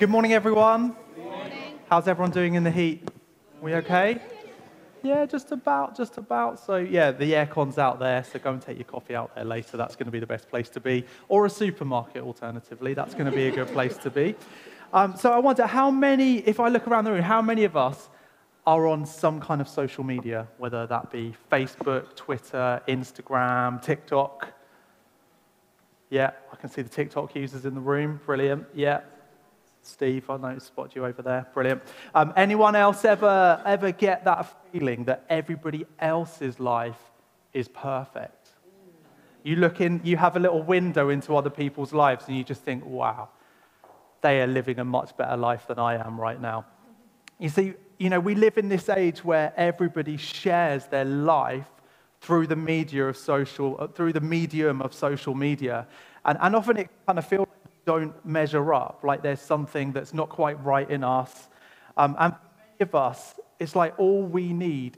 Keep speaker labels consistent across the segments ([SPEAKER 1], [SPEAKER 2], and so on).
[SPEAKER 1] Good morning, everyone. Good morning. How's everyone doing in the heat? We okay? Yeah, just about, just about. So, yeah, the aircon's out there, so go and take your coffee out there later. That's going to be the best place to be. Or a supermarket, alternatively. That's going to be a good place to be. Um, so, I wonder how many, if I look around the room, how many of us are on some kind of social media, whether that be Facebook, Twitter, Instagram, TikTok? Yeah, I can see the TikTok users in the room. Brilliant. Yeah. Steve, I know spot you over there. Brilliant. Um, anyone else ever ever get that feeling that everybody else's life is perfect? You look in, you have a little window into other people's lives, and you just think, wow, they are living a much better life than I am right now. You see, you know, we live in this age where everybody shares their life through the media of social, uh, through the medium of social media. And, and often it kind of feels don't measure up, like there's something that's not quite right in us. Um, and for many of us, it's like all we need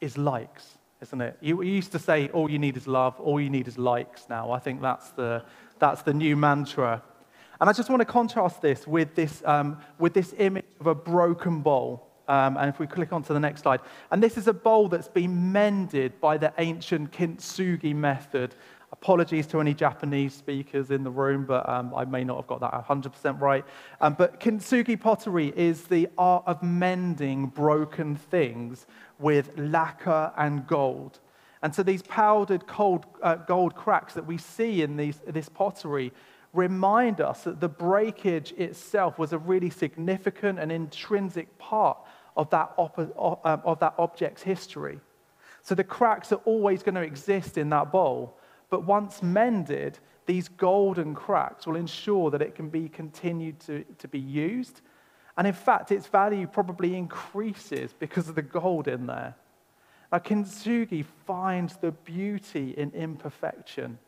[SPEAKER 1] is likes, isn't it? You, you used to say all you need is love, all you need is likes now. I think that's the, that's the new mantra. And I just want to contrast this with this, um, with this image of a broken bowl. Um, and if we click on to the next slide, and this is a bowl that's been mended by the ancient kintsugi method. Apologies to any Japanese speakers in the room, but um, I may not have got that 100% right. Um, but kintsugi pottery is the art of mending broken things with lacquer and gold. And so these powdered cold, uh, gold cracks that we see in these, this pottery remind us that the breakage itself was a really significant and intrinsic part of that, op- um, of that object's history. So the cracks are always going to exist in that bowl, but once mended, these golden cracks will ensure that it can be continued to, to be used. And in fact, its value probably increases because of the gold in there. Now, Kintsugi finds the beauty in imperfection.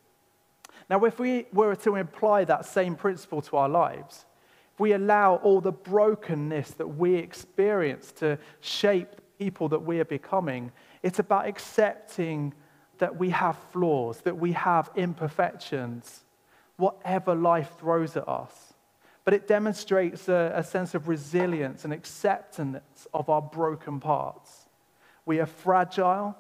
[SPEAKER 1] Now, if we were to apply that same principle to our lives, if we allow all the brokenness that we experience to shape the people that we are becoming, it's about accepting that we have flaws, that we have imperfections, whatever life throws at us. But it demonstrates a, a sense of resilience and acceptance of our broken parts. We are fragile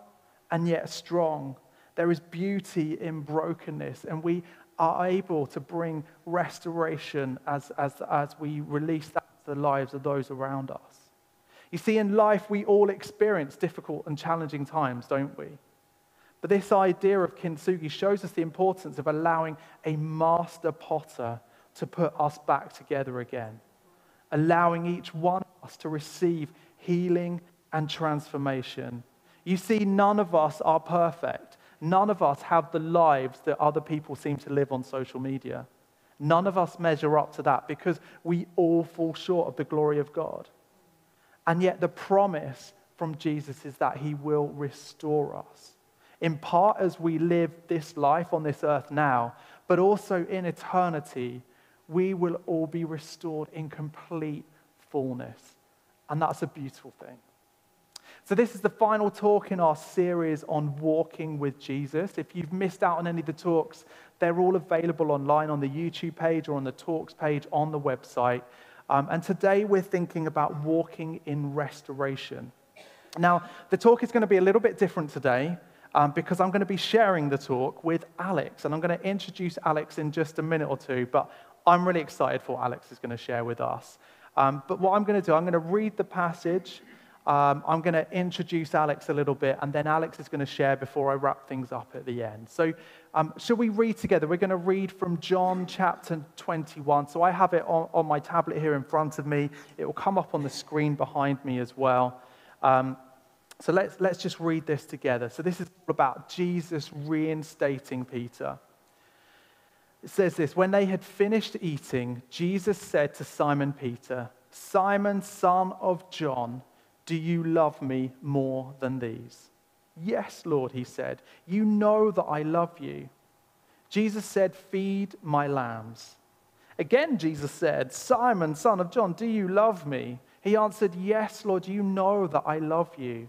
[SPEAKER 1] and yet strong. There is beauty in brokenness, and we are able to bring restoration as, as, as we release that to the lives of those around us. You see, in life, we all experience difficult and challenging times, don't we? But this idea of kintsugi shows us the importance of allowing a master potter to put us back together again, allowing each one of us to receive healing and transformation. You see, none of us are perfect. None of us have the lives that other people seem to live on social media. None of us measure up to that because we all fall short of the glory of God. And yet, the promise from Jesus is that he will restore us, in part as we live this life on this earth now, but also in eternity, we will all be restored in complete fullness. And that's a beautiful thing. So, this is the final talk in our series on walking with Jesus. If you've missed out on any of the talks, they're all available online on the YouTube page or on the talks page on the website. Um, and today we're thinking about walking in restoration. Now, the talk is going to be a little bit different today um, because I'm going to be sharing the talk with Alex. And I'm going to introduce Alex in just a minute or two, but I'm really excited for what Alex is going to share with us. Um, but what I'm going to do, I'm going to read the passage um, I'm going to introduce Alex a little bit, and then Alex is going to share before I wrap things up at the end. So, um, shall we read together? We're going to read from John chapter 21. So, I have it on, on, my tablet here in front of me. It will come up on the screen behind me as well. Um, so, let's, let's just read this together. So, this is all about Jesus reinstating Peter. It says this When they had finished eating, Jesus said to Simon Peter, Simon, son of John, do you love me more than these? Yes, Lord, he said. You know that I love you. Jesus said, Feed my lambs. Again, Jesus said, Simon, son of John, do you love me? He answered, Yes, Lord, you know that I love you.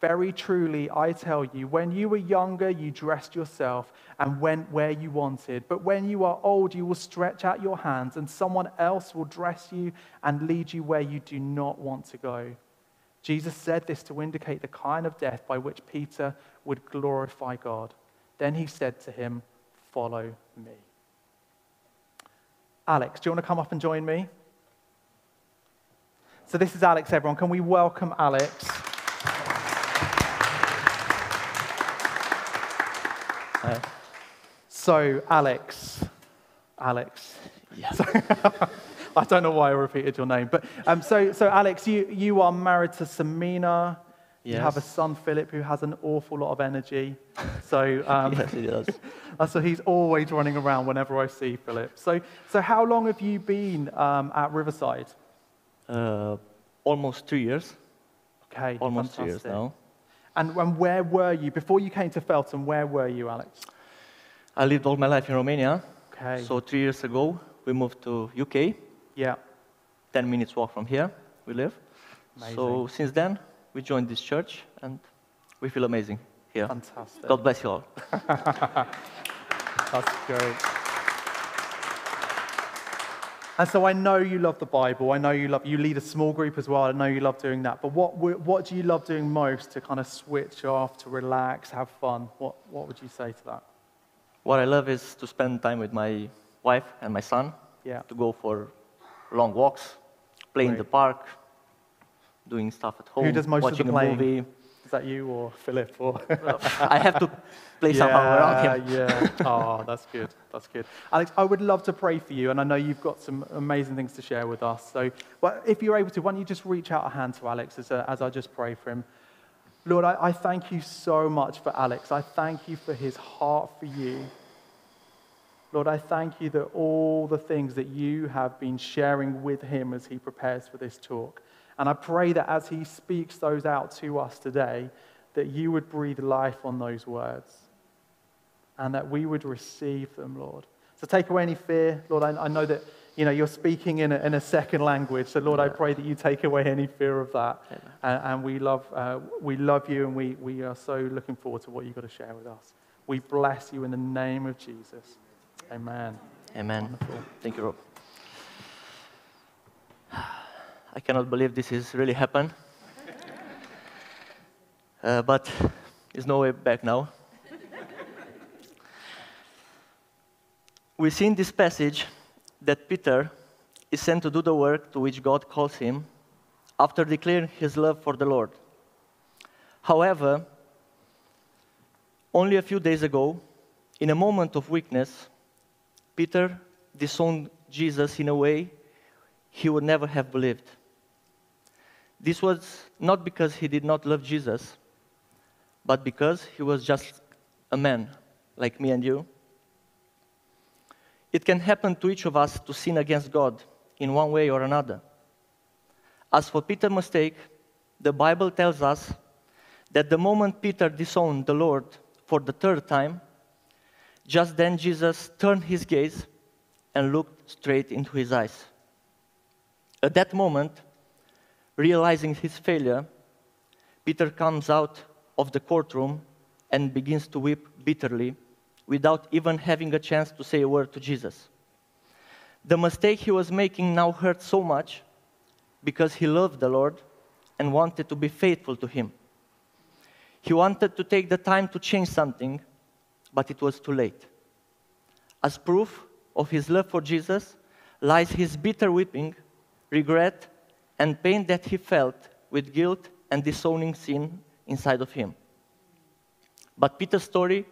[SPEAKER 1] Very truly, I tell you, when you were younger, you dressed yourself and went where you wanted. But when you are old, you will stretch out your hands, and someone else will dress you and lead you where you do not want to go. Jesus said this to indicate the kind of death by which Peter would glorify God. Then he said to him, Follow me. Alex, do you want to come up and join me? So, this is Alex, everyone. Can we welcome Alex? Uh, so, Alex, Alex.
[SPEAKER 2] Yes.
[SPEAKER 1] I don't know why I repeated your name, but um, so, so Alex, you, you are married to Samina. You have a son, Philip, who has an awful lot of energy. So, um,
[SPEAKER 2] yes, it does.
[SPEAKER 1] so he's always running around whenever I see Philip. So, so how long have you been um, at Riverside?
[SPEAKER 2] Uh, almost two years.
[SPEAKER 1] Okay,
[SPEAKER 2] Almost two years now.
[SPEAKER 1] And, and where were you before you came to Felton? Where were you, Alex?
[SPEAKER 2] I lived all my life in Romania.
[SPEAKER 1] Okay.
[SPEAKER 2] So three years ago, we moved to UK.
[SPEAKER 1] yeah.
[SPEAKER 2] 10 minutes walk from here, we live.
[SPEAKER 1] Amazing.
[SPEAKER 2] So since then, we joined this church and we feel amazing here.
[SPEAKER 1] Fantastic.
[SPEAKER 2] God bless you all.
[SPEAKER 1] That's great. And so I know you love the Bible. I know you love you lead a small group as well. I know you love doing that. But what what do you love doing most to kind of switch off, to relax, have fun? What what would you say to that?
[SPEAKER 2] What I love is to spend time with my wife and my son,
[SPEAKER 1] Yeah.
[SPEAKER 2] to go for long walks, play in the park, doing stuff at home,
[SPEAKER 1] does most of
[SPEAKER 2] watching
[SPEAKER 1] the
[SPEAKER 2] a movie.
[SPEAKER 1] Is that you or Philip or?
[SPEAKER 2] I have to play somehow around him.
[SPEAKER 1] Yeah. Oh, that's good. That's good. Alex, I would love to pray for you, and I know you've got some amazing things to share with us. So, well, if you're able to, why don't you just reach out a hand to Alex as, uh, as I just pray for him? Lord, I, I thank you so much for Alex. I thank you for his heart for you. Lord, I thank you that all the things that you have been sharing with him as he prepares for this talk. And I pray that as he speaks those out to us today, that you would breathe life on those words and that we would receive them, Lord. So take away any fear. Lord, I, I know that you know, you're speaking in a, in a second language. So, Lord, I pray that you take away any fear of that. And, and we, love, uh, we love you and we, we are so looking forward to what you've got to share with us. We bless you in the name of Jesus. Amen.
[SPEAKER 2] Amen.
[SPEAKER 1] Wonderful.
[SPEAKER 2] Thank you, Rob. I cannot believe this is really happened. Uh, but there's no way back now. we see in this passage that Peter is sent to do the work to which God calls him after declaring his love for the Lord. However, only a few days ago, in a moment of weakness, Peter disowned Jesus in a way he would never have believed. This was not because he did not love Jesus, but because he was just a man like me and you. It can happen to each of us to sin against God in one way or another. As for Peter's mistake, the Bible tells us that the moment Peter disowned the Lord for the third time, just then Jesus turned his gaze and looked straight into his eyes. At that moment, realizing his failure, Peter comes out of the courtroom and begins to weep bitterly without even having a chance to say a word to Jesus. The mistake he was making now hurt so much because he loved the Lord and wanted to be faithful to him. He wanted to take the time to change something, but it was too late. As proof of his love for Jesus lies his bitter weeping, regret, and pain that he felt with guilt and disowning sin inside of him. But Peter's story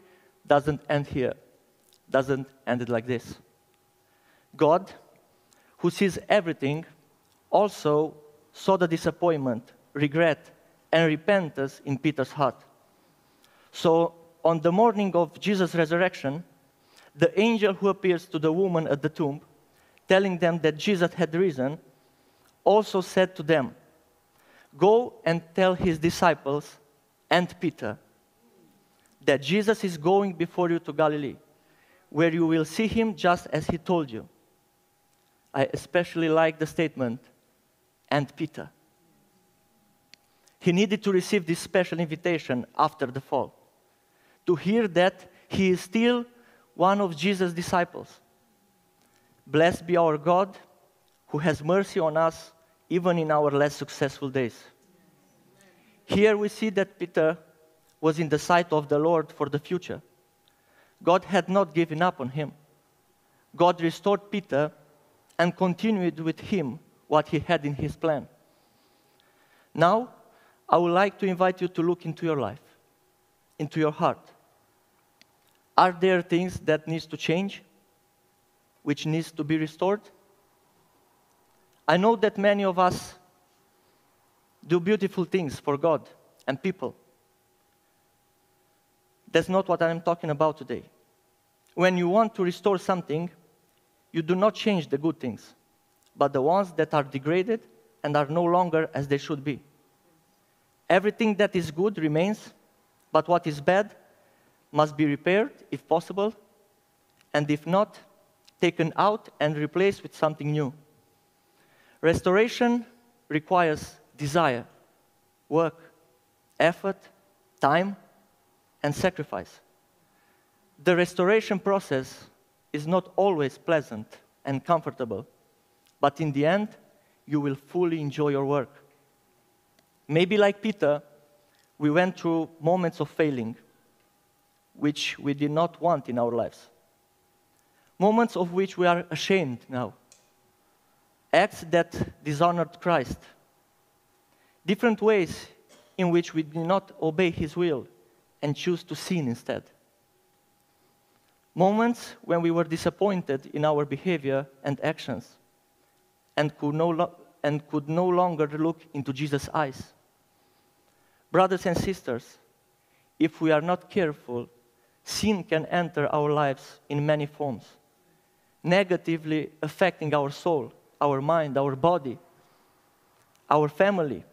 [SPEAKER 2] doesn't end here, doesn't end it like this. God, who sees everything, also saw the disappointment, regret, and repentance in Peter's heart. So, on the morning of Jesus' resurrection, the angel who appears to the woman at the tomb, telling them that Jesus had risen, also said to them, Go and tell his disciples and Peter, that Jesus is going before you to Galilee, where you will see him just as he told you. I especially like the statement, and Peter. He needed to receive this special invitation after the fall, to hear that he is still one of Jesus' disciples. Blessed be our God who has mercy on us even in our less successful days. Here we see that Peter was in the sight of the Lord for the future. God had not given up on him. God restored Peter and continued with him what he had in his plan. Now, I would like to invite you to look into your life, into your heart. Are there things that needs to change? Which needs to be restored? I know that many of us do beautiful things for God and people. That's not what I'm talking about today. When you want to restore something, you do not change the good things, but the ones that are degraded and are no longer as they should be. Everything that is good remains, but what is bad must be repaired if possible, and if not, taken out and replaced with something new. Restoration requires desire, work, effort, time, and sacrifice. The restoration process is not always pleasant and comfortable, but in the end, you will fully enjoy your work. Maybe like Peter, we went through moments of failing, which we did not want in our lives. Moments of which we are ashamed now. Acts that dishonored Christ. Different ways in which we did not obey his will and choose to sin instead. Moments when we were disappointed in our behavior and actions and could no, lo- and could no longer look into Jesus' eyes. Brothers and sisters, if we are not careful, sin can enter our lives in many forms, negatively affecting our soul, our mind, our body, our family,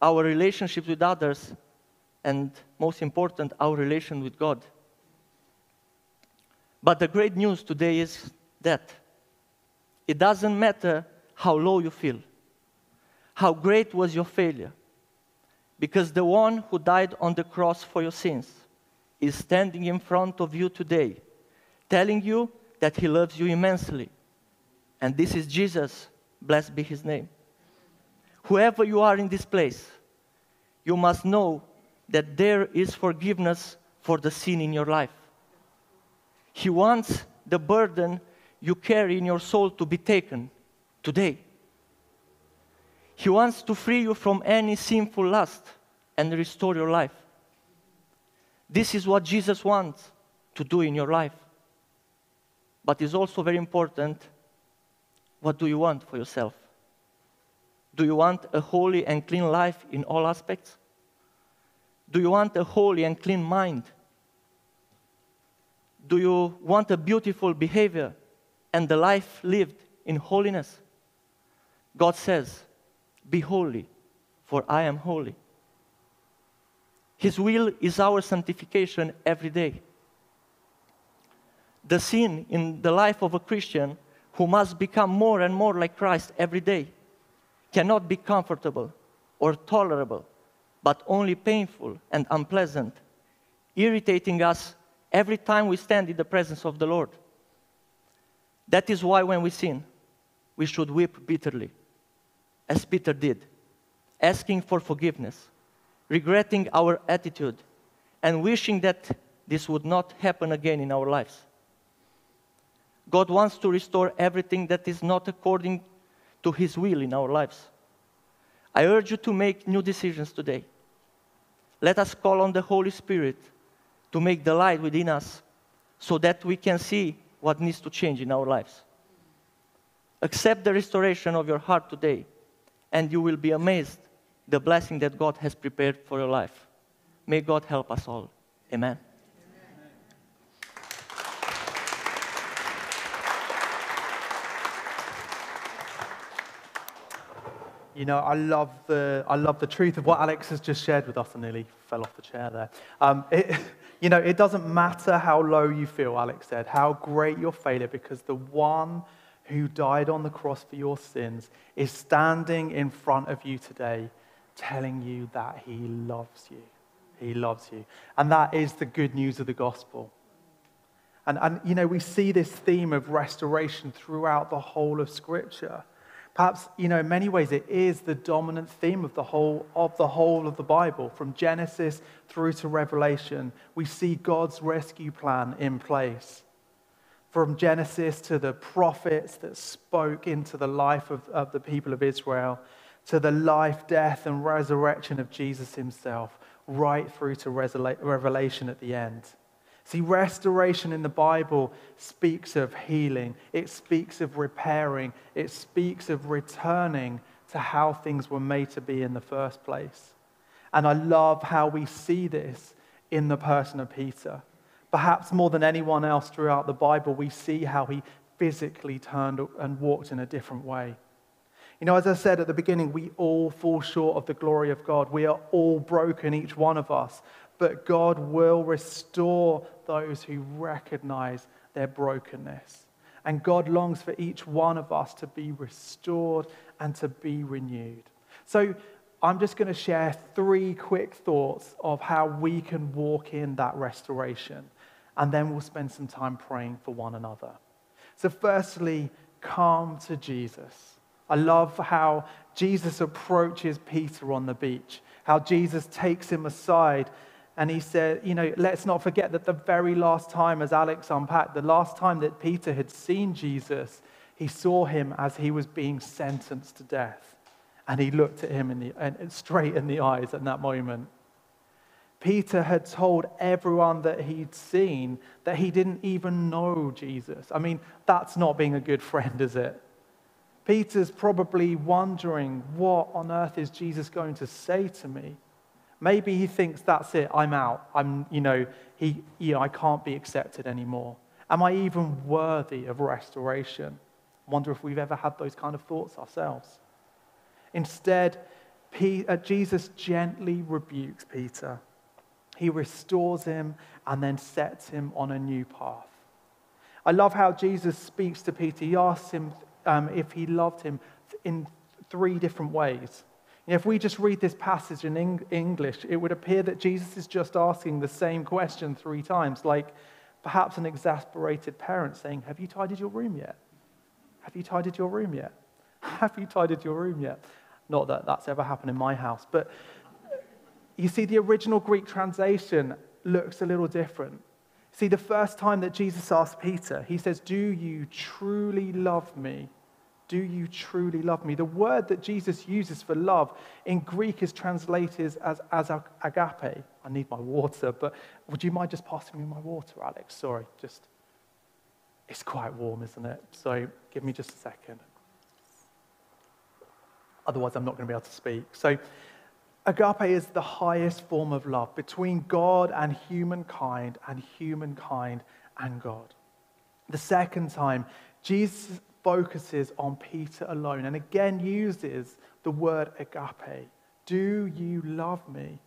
[SPEAKER 2] our relationships with others, and most important, our relation with God. But the great news today is that it doesn't matter how low you feel, how great was your failure, because the one who died on the cross for your sins is standing in front of you today, telling you that he loves you immensely. And this is Jesus, blessed be his name. Whoever you are in this place, you must know that there is forgiveness for the sin in your life. He wants the burden you carry in your soul to be taken today. He wants to free you from any sinful lust and restore your life. This is what Jesus wants to do in your life. But it's also very important what do you want for yourself? Do you want a holy and clean life in all aspects? Do you want a holy and clean mind? Do you want a beautiful behavior and the life lived in holiness? God says, Be holy, for I am holy. His will is our sanctification every day. The sin in the life of a Christian who must become more and more like Christ every day cannot be comfortable or tolerable, but only painful and unpleasant, irritating us every time we stand in the presence of the Lord. That is why when we sin, we should weep bitterly, as Peter did, asking for forgiveness, regretting our attitude, and wishing that this would not happen again in our lives. God wants to restore everything that is not according to His will in our lives. I urge you to make new decisions today. Let us call on the Holy Spirit to make the light within us so that we can see what needs to change in our lives. Accept the restoration of your heart today, and you will be amazed the blessing that God has prepared for your life. May God help us all. Amen.
[SPEAKER 1] You know, I love the, I love the truth of what Alex has just shared with us. I nearly fell off the chair there. Um, it, you know, it doesn't matter how low you feel, Alex said, how great your failure, because the one who died on the cross for your sins is standing in front of you today telling you that he loves you. He loves you. And that is the good news of the gospel. And, and, you know, we see this theme of restoration throughout the whole of Scripture. Perhaps, you know, in many ways, it is the dominant theme of the whole of the whole of the Bible, from Genesis through to Revelation. We see God's rescue plan in place. From Genesis to the prophets that spoke into the life of, of the people of Israel, to the life, death, and resurrection of Jesus himself, right through to Revelation at the end. See, restoration in the Bible speaks of healing, it speaks of repairing, it speaks of returning to how things were made to be in the first place. And I love how we see this in the person of Peter. Perhaps more than anyone else throughout the Bible, we see how he physically turned and walked in a different way. You know, as I said at the beginning, we all fall short of the glory of God. We are all broken, each one of us but God will restore those who recognize their brokenness. And God longs for each one of us to be restored and to be renewed. So I'm just going to share three quick thoughts of how we can walk in that restoration. And then we'll spend some time praying for one another. So, firstly, come to Jesus. I love how Jesus approaches Peter on the beach, how Jesus takes him aside and he said, you know, let's not forget that the very last time, as Alex unpacked, the last time that Peter had seen Jesus, he saw him as he was being sentenced to death. And he looked at him in the, straight in the eyes at that moment. Peter had told everyone that he'd seen that he didn't even know Jesus. I mean, that's not being a good friend, is it? Peter's probably wondering, what on earth is Jesus going to say to me? Maybe he thinks that's it, I'm out. I'm, you know, he, you know, I can't be accepted anymore. Am I even worthy of restoration? Wonder if we've ever had those kind of thoughts ourselves. Instead, uh, Jesus gently rebukes Peter. He restores him and then sets him on a new path. I love how Jesus speaks to Peter. He asks him um, if he loved him in three different ways. If we just read this passage in English, it would appear that Jesus is just asking the same question three times, like perhaps an exasperated parent saying, Have you tidied your room yet? Have you tidied your room yet? Have you tidied your room yet? Not that that's ever happened in my house, but you see, the original Greek translation looks a little different. See, the first time that Jesus asked Peter, he says, Do you truly love me? Do you truly love me? The word that Jesus uses for love in Greek is translated as, as agape. I need my water, but would you mind just passing me my water, Alex? Sorry, just. It's quite warm, isn't it? So give me just a second. Otherwise, I'm not going to be able to speak. So, agape is the highest form of love between God and humankind, and humankind and God. The second time, Jesus focuses on Peter alone and again uses the word agape. Do you love me?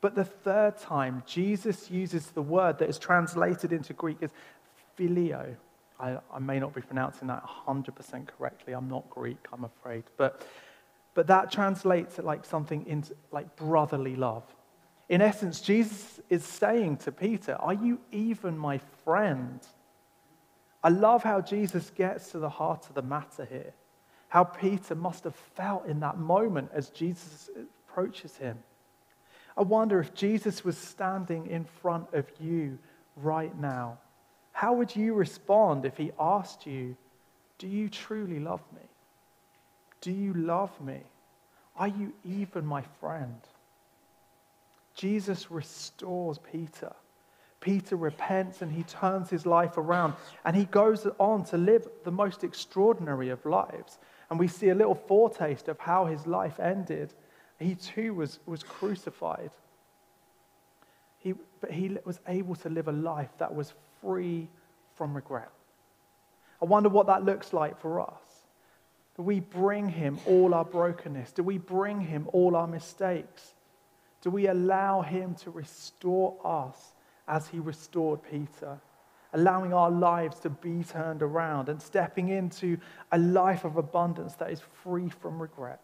[SPEAKER 1] But the third time, Jesus uses the word that is translated into Greek as phileo. I, I may not be pronouncing that 100% correctly. I'm not Greek, I'm afraid. But, but that translates it like something into, like brotherly love. In essence, Jesus is saying to Peter, Are you even my friend? I love how Jesus gets to the heart of the matter here. How Peter must have felt in that moment as Jesus approaches him. I wonder if Jesus was standing in front of you right now. How would you respond if he asked you, Do you truly love me? Do you love me? Are you even my friend? Jesus restores Peter. Peter repents and he turns his life around and he goes on to live the most extraordinary of lives. And we see a little foretaste of how his life ended. He too was, was crucified. He, but he was able to live a life that was free from regret. I wonder what that looks like for us. Do we bring him all our brokenness? Do we bring him all our mistakes? Do we allow him to restore us as he restored Peter? Allowing our lives to be turned around and stepping into a life of abundance that is free from regret.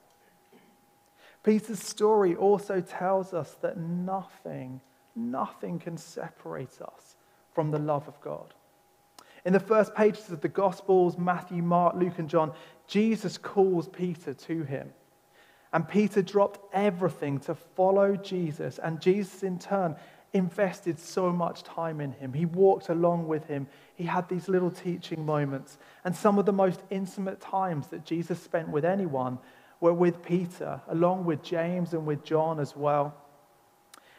[SPEAKER 1] Peter's story also tells us that nothing, nothing can separate us from the love of God. In the first pages of the Gospels, Matthew, Mark, Luke, and John, Jesus calls Peter to him. And Peter dropped everything to follow Jesus. And Jesus, in turn, invested so much time in him. He walked along with him. He had these little teaching moments. And some of the most intimate times that Jesus spent with anyone were with Peter, along with James and with John as well.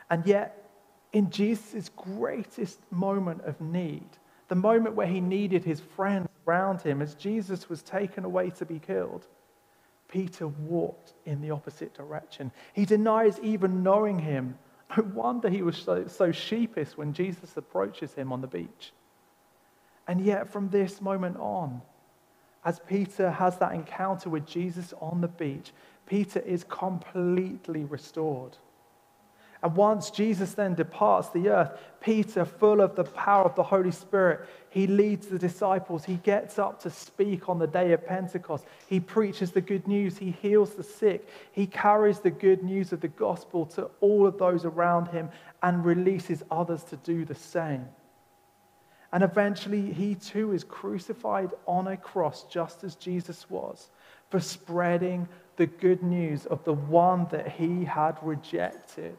[SPEAKER 1] And yet, in Jesus' greatest moment of need, the moment where he needed his friends around him as Jesus was taken away to be killed, Peter walked in the opposite direction. He denies even knowing him. No wonder he was so, so sheepish when Jesus approaches him on the beach. And yet, from this moment on, as Peter has that encounter with Jesus on the beach, Peter is completely restored. And once Jesus then departs the earth, Peter, full of the power of the Holy Spirit, he leads the disciples. He gets up to speak on the day of Pentecost. He preaches the good news. He heals the sick. He carries the good news of the gospel to all of those around him and releases others to do the same. And eventually, he too is crucified on a cross, just as Jesus was, for spreading the good news of the one that he had rejected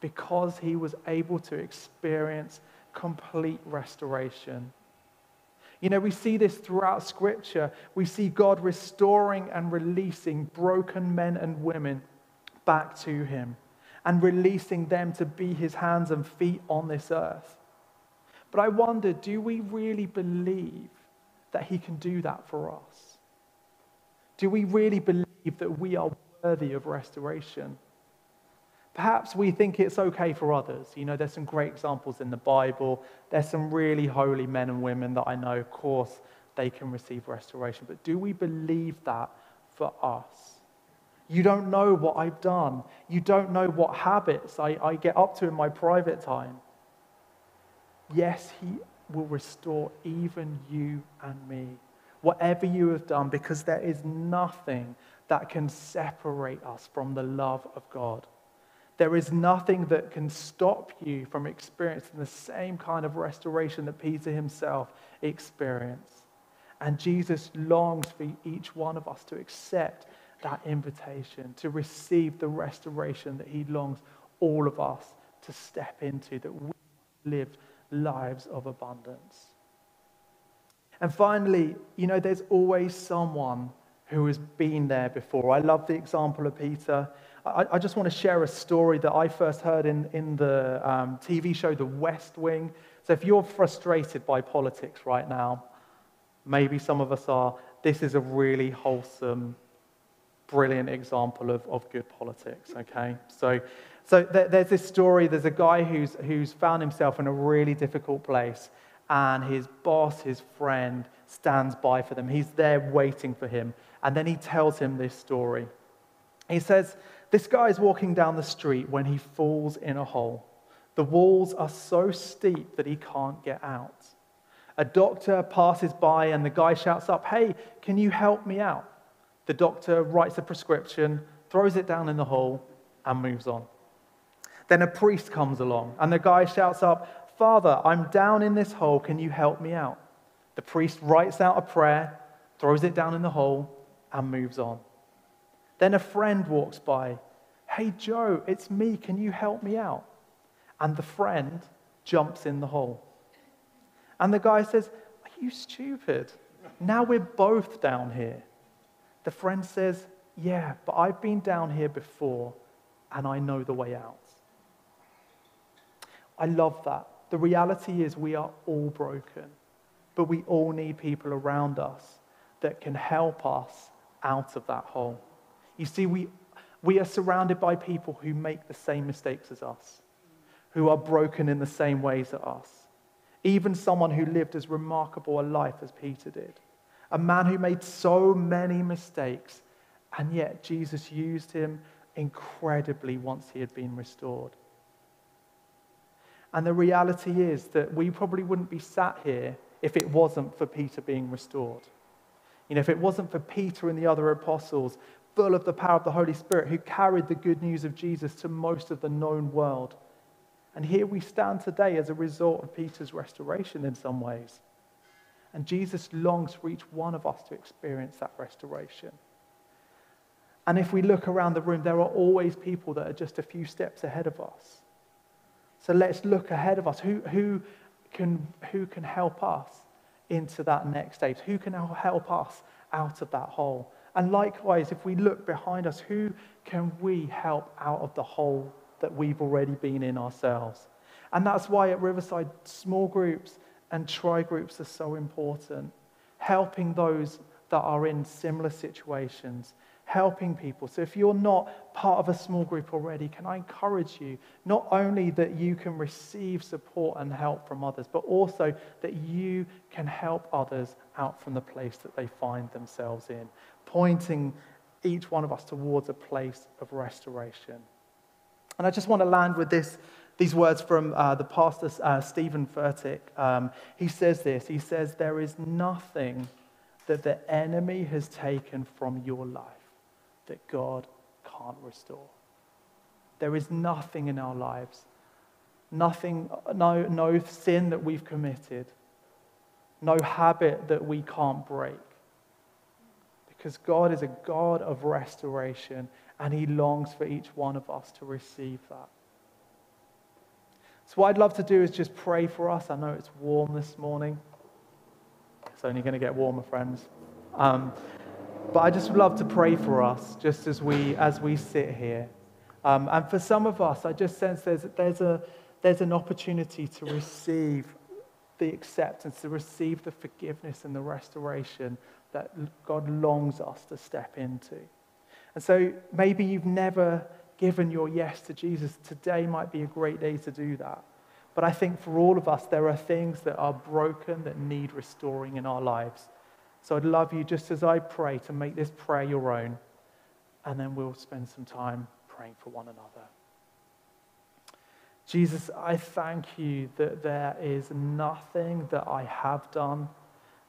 [SPEAKER 1] because he was able to experience complete restoration. You know, we see this throughout Scripture. We see God restoring and releasing broken men and women back to Him and releasing them to be His hands and feet on this earth. But I wonder do we really believe that He can do that for us? Do we really believe that we are worthy of restoration? Perhaps we think it's okay for others. You know, there's some great examples in the Bible. There's some really holy men and women that I know, of course, they can receive restoration. But do we believe that for us? You don't know what I've done. You don't know what habits I, I get up to in my private time. Yes, He will restore even you and me, whatever you have done, because there is nothing that can separate us from the love of God. There is nothing that can stop you from experiencing the same kind of restoration that Peter himself experienced. And Jesus longs for each one of us to accept that invitation, to receive the restoration that he longs all of us to step into, that we live lives of abundance. And finally, you know, there's always someone who has been there before. I love the example of Peter. I, I just want to share a story that I first heard in, in the um, TV show The West Wing. So if you're frustrated by politics right now, maybe some of us are, this is a really wholesome, brilliant example of, of good politics, okay? So, so there, there's this story, there's a guy who's, who's found himself in a really difficult place, and his boss, his friend, stands by for them. He's there waiting for him. And then he tells him this story. He says, This guy is walking down the street when he falls in a hole. The walls are so steep that he can't get out. A doctor passes by and the guy shouts up, Hey, can you help me out? The doctor writes a prescription, throws it down in the hole, and moves on. Then a priest comes along and the guy shouts up, Father, I'm down in this hole, can you help me out? The priest writes out a prayer, throws it down in the hole, and moves on. Then a friend walks by. Hey, Joe, it's me. Can you help me out? And the friend jumps in the hole. And the guy says, Are you stupid? Now we're both down here. The friend says, Yeah, but I've been down here before and I know the way out. I love that. The reality is we are all broken, but we all need people around us that can help us out of that hole. You see, we, we are surrounded by people who make the same mistakes as us, who are broken in the same ways as us. Even someone who lived as remarkable a life as Peter did. a man who made so many mistakes, and yet Jesus used him incredibly once he had been restored. And the reality is that we probably wouldn't be sat here if it wasn't for Peter being restored. You know, if it wasn't for Peter and the other apostles, full of the power of the Holy Spirit, who carried the good news of Jesus to most of the known world. And here we stand today as a result of Peter's restoration in some ways. And Jesus longs for each one of us to experience that restoration. And if we look around the room, there are always people that are just a few steps ahead of us. So let's look ahead of us. Who, who, can, who can help us into that next stage? Who can help us out of that hole? And likewise, if we look behind us, who can we help out of the hole that we've already been in ourselves? And that's why at Riverside, small groups and tri groups are so important. Helping those that are in similar situations, helping people. So if you're not part of a small group already, can I encourage you not only that you can receive support and help from others, but also that you can help others out from the place that they find themselves in, pointing each one of us towards a place of restoration. And I just want to land with this, these words from uh, the pastor, uh, Steven Furtick. Um, he says this He says, There is nothing that the enemy has taken from your life that God can't restore. There is nothing in our lives, nothing, no, no sin that we've committed, no habit that we can't break. Because God is a God of restoration and He longs for each one of us to receive that. So, what I'd love to do is just pray for us. I know it's warm this morning. It's only going to get warmer, friends. Um, but I just would love to pray for us just as we, as we sit here. Um, and for some of us, I just sense there's, there's, a, there's an opportunity to receive the acceptance, to receive the forgiveness and the restoration that God longs us to step into. And so maybe you've never given your yes to Jesus. Today might be a great day to do that. But I think for all of us, there are things that are broken that need restoring in our lives. So I'd love you, just as I pray, to make this prayer your own, and then we'll spend some time praying for one another. Jesus, I thank you that there is nothing that I have done,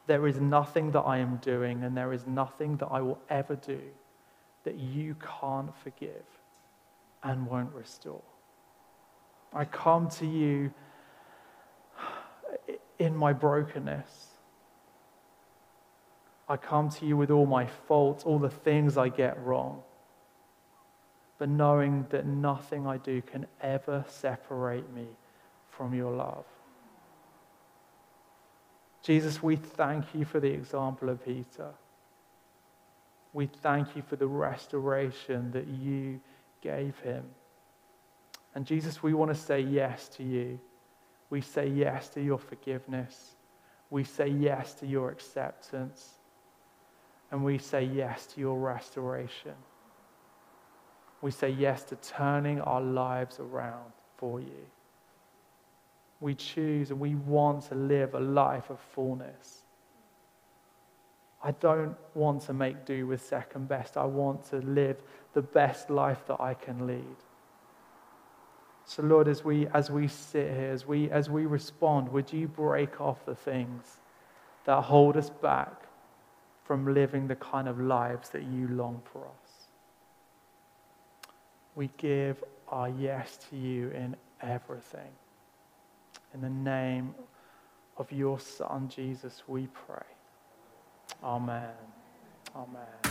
[SPEAKER 1] there is nothing that I am doing, and there is nothing that I will ever do that you can't forgive and won't restore. I come to you in my brokenness. I come to you with all my faults, all the things I get wrong, but knowing that nothing I do can ever separate me from your love. Jesus, we thank you for the example of Peter. We thank you for the restoration that you gave him. And Jesus, we want to say yes to you. We say yes to your forgiveness. We say yes to your acceptance and we say yes to your restoration. We say yes to turning our lives around for you. We choose and we want to live a life of fullness. I don't want to make do with second best. I want to live the best life that I can lead. So, Lord, as we, as we sit here, as we, as we respond, would you break off the things that hold us back from living the kind of lives that you long for us. We give our yes to you in everything. In the name of your Son, Jesus, we pray. Amen. Amen.